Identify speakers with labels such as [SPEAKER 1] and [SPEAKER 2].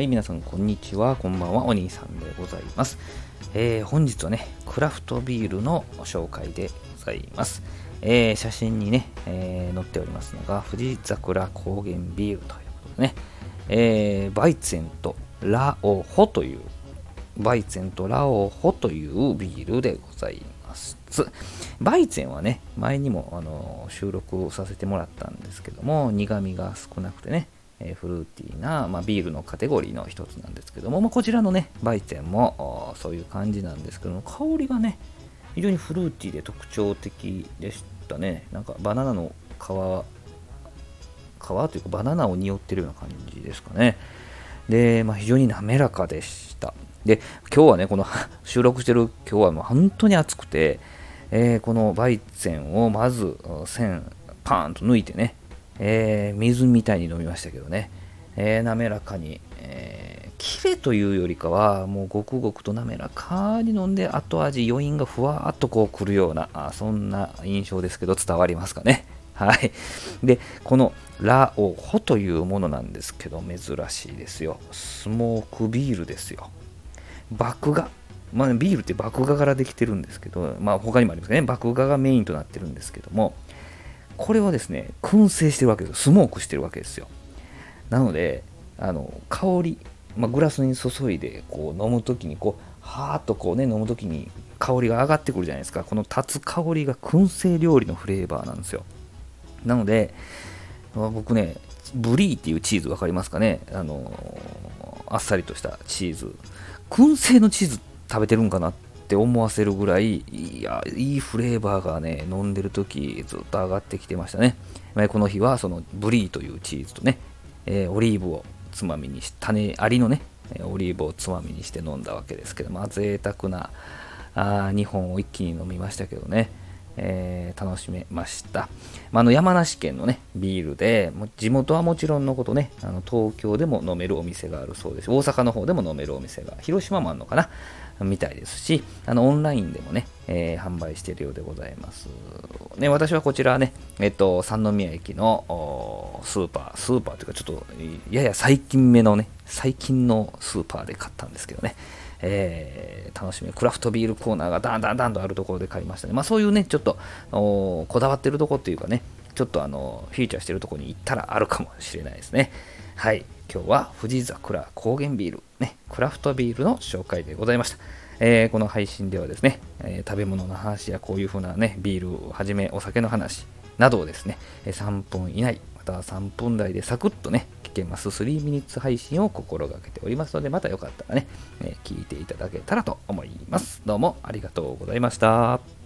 [SPEAKER 1] はい、皆さん、こんにちは。こんばんは。お兄さんでございます。えー本日はね、クラフトビールの紹介でございます。えー写真にね、えー載っておりますのが、富士桜高原ビールということでね、えバイツェンとラオホという、バイツェンとラオホというビールでございます。バイツェンはね、前にもあの収録させてもらったんですけども、苦味が少なくてね、えフルーティーな、まあ、ビールのカテゴリーの一つなんですけども、まあ、こちらのね、バイツェンもそういう感じなんですけども、香りがね、非常にフルーティーで特徴的でしたね。なんかバナナの皮、皮というかバナナを匂ってるような感じですかね。で、まあ、非常に滑らかでした。で、今日はね、この 収録してる今日はもう本当に暑くて、えーこのバイツェンをまず線パーンと抜いてね、えー水みたいに飲みましたけどね、えー滑らかに、えー、キレというよりかはもうごくごくと滑らかに飲んで後味余韻がふわっとこうくるようなあそんな印象ですけど伝わりますかね。はい。でこのラオホというものなんですけど珍しいですよ。スモークビールですよ。麦芽。まあ、ビールって麦芽からできてるんですけど、まあ、他にもありますね。麦芽がメインとなってるんですけども。これはですね燻製してるわけですスモークしてるわけですよ。なのであの香り、まあ、グラスに注いでこう飲む時にこうはーっとこうね飲む時に香りが上がってくるじゃないですか。この立つ香りが燻製料理のフレーバーなんですよ。なのでまあ僕ねブリーっていうチーズ分かりますかね？あのあっさりとしたチーズ。燻製のチーズ食べてるんかなっって思わせるぐらいいやいいフレーバーがね飲んでる時ずっと上がってきてましたね。まこの日はそのブリーというチーズとね、えーオリーブをつまみにし種ありのねオリーブをつまみにして飲んだわけですけどまあ贅沢なあ2本を一気に飲みましたけどねえー楽しめました、まあ、の山梨県のねビールで地元はもちろんのことねあの東京でも飲めるお店があるそうです。大阪の方でも飲めるお店が広島もあるのかな。みたいですしあのオンラインでもね、えー販売しているようでございます、ね、私はこちらね、えっと、三宮駅のスーパースーパーというかちょっとやや最近目のね最近のスーパーで買ったんですけどねえー楽しみクラフトビールコーナーがだんだんだんとあるところで買いましたね。まあそういうね、ちょっとこだわってるところっていうかね、ちょっとあのフィーチャーしてるところに行ったらあるかもしれないですね。はい、今日は富士桜高原ビール、ね、クラフトビールの紹介でございました。えーこの配信ではですね、えー食べ物の話やこういう風なね、ビールをはじめお酒の話などをですね、3分以内、または3分台でサクッとね、聞けます3ミニッツ配信を心がけておりますので、またよかったらね、えー聞いていただけたらと思います。どうもありがとうございました。